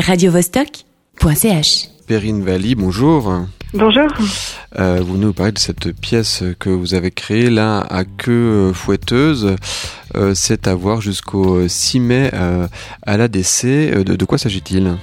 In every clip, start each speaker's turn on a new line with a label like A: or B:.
A: radiovostok.ch.
B: Perrine Valli, bonjour.
C: Bonjour.
B: Euh, vous nous parlez de cette pièce que vous avez créée là à queue fouetteuse. Euh, C'est à voir jusqu'au 6 mai euh, à l'ADC. Euh, De, de quoi s'agit-il?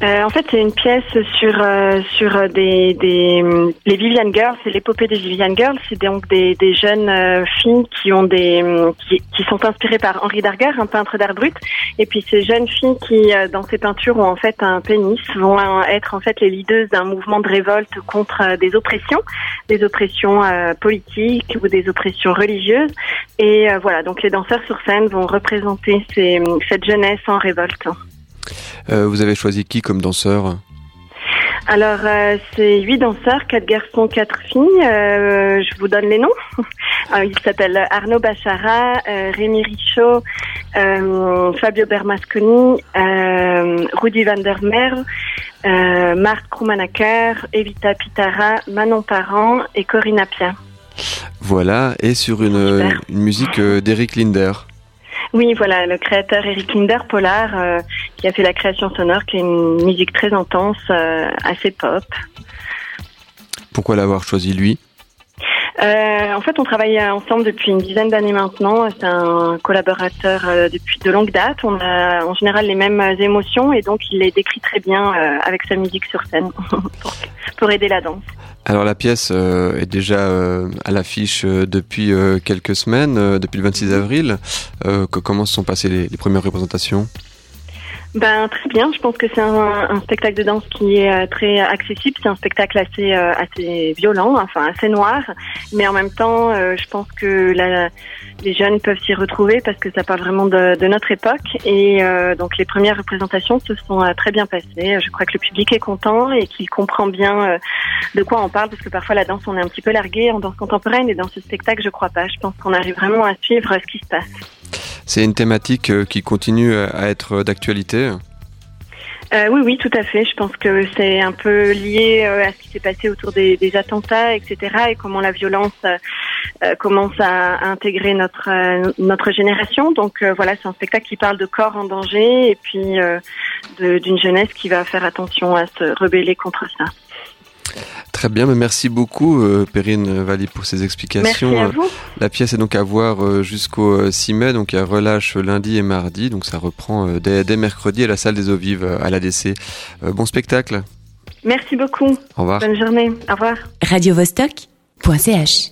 C: Euh, en fait, c'est une pièce sur euh, sur des, des les Vivian Girls, c'est l'épopée des Vivian Girls. C'est donc des, des jeunes euh, filles qui ont des qui, qui sont inspirées par Henri Darger, un peintre d'art brut. Et puis ces jeunes filles qui, euh, dans ces peintures, ont en fait un pénis, vont être en fait les leaders d'un mouvement de révolte contre euh, des oppressions, des oppressions politiques ou des oppressions religieuses. Et voilà, donc les danseurs sur scène vont représenter ces, cette jeunesse en révolte.
B: Euh, Vous avez choisi qui comme danseur
C: Alors, euh, c'est huit danseurs, quatre garçons, quatre filles. Euh, je vous donne les noms. Alors, ils s'appellent Arnaud Bachara, euh, Rémi Richaud, Fabio Bermasconi, Rudy van der Merwe, Marc Krumanaker, Evita Pitara, Manon Parent et Corinne Appia.
B: Voilà, et sur une, une musique d'Eric Linder.
C: Oui, voilà, le créateur Eric Linder, Polar, qui a fait la création sonore, qui est une musique très intense, euh, assez pop.
B: Pourquoi l'avoir choisi lui?
C: Euh, en fait, on travaille ensemble depuis une dizaine d'années maintenant. C'est un collaborateur euh, depuis de longue date. On a en général les mêmes émotions et donc il les décrit très bien euh, avec sa musique sur scène pour, pour aider la danse.
B: Alors la pièce est déjà à l'affiche depuis quelques semaines, depuis le 26 avril. Comment se sont passées les, les premières représentations?
C: Ben très bien. Je pense que c'est un, un spectacle de danse qui est euh, très accessible. C'est un spectacle assez euh, assez violent, enfin assez noir, mais en même temps, euh, je pense que la, les jeunes peuvent s'y retrouver parce que ça parle vraiment de, de notre époque. Et euh, donc les premières représentations se sont euh, très bien passées. Je crois que le public est content et qu'il comprend bien euh, de quoi on parle parce que parfois la danse on est un petit peu largué en danse contemporaine et dans ce spectacle je crois pas. Je pense qu'on arrive vraiment à suivre ce qui se passe.
B: C'est une thématique euh, qui continue à à être d'actualité.
C: Euh, oui, oui, tout à fait. Je pense que c'est un peu lié euh, à ce qui s'est passé autour des, attentats, etc., et comment la violence euh, euh, commence à intégrer notre euh, notre génération. Donc euh, voilà, c'est un spectacle qui parle de corps en danger et puis euh, d'une jeunesse qui va faire attention à se rebeller contre ça.
B: Très bien, mais merci beaucoup euh, Perrine Valli pour ces
C: Merci
B: explications.
C: à
B: Euh,
C: vous.
B: La pièce est donc à voir euh, jusqu'au euh, 6 mai, donc il y a relâche lundi et mardi, donc ça reprend euh, dès, dès mercredi à la salle des eaux vives euh, à l'ADC. Euh, bon spectacle,
C: Merci beaucoup.
B: au revoir.
C: Bonne journée. Au revoir.
A: radiovostok.ch.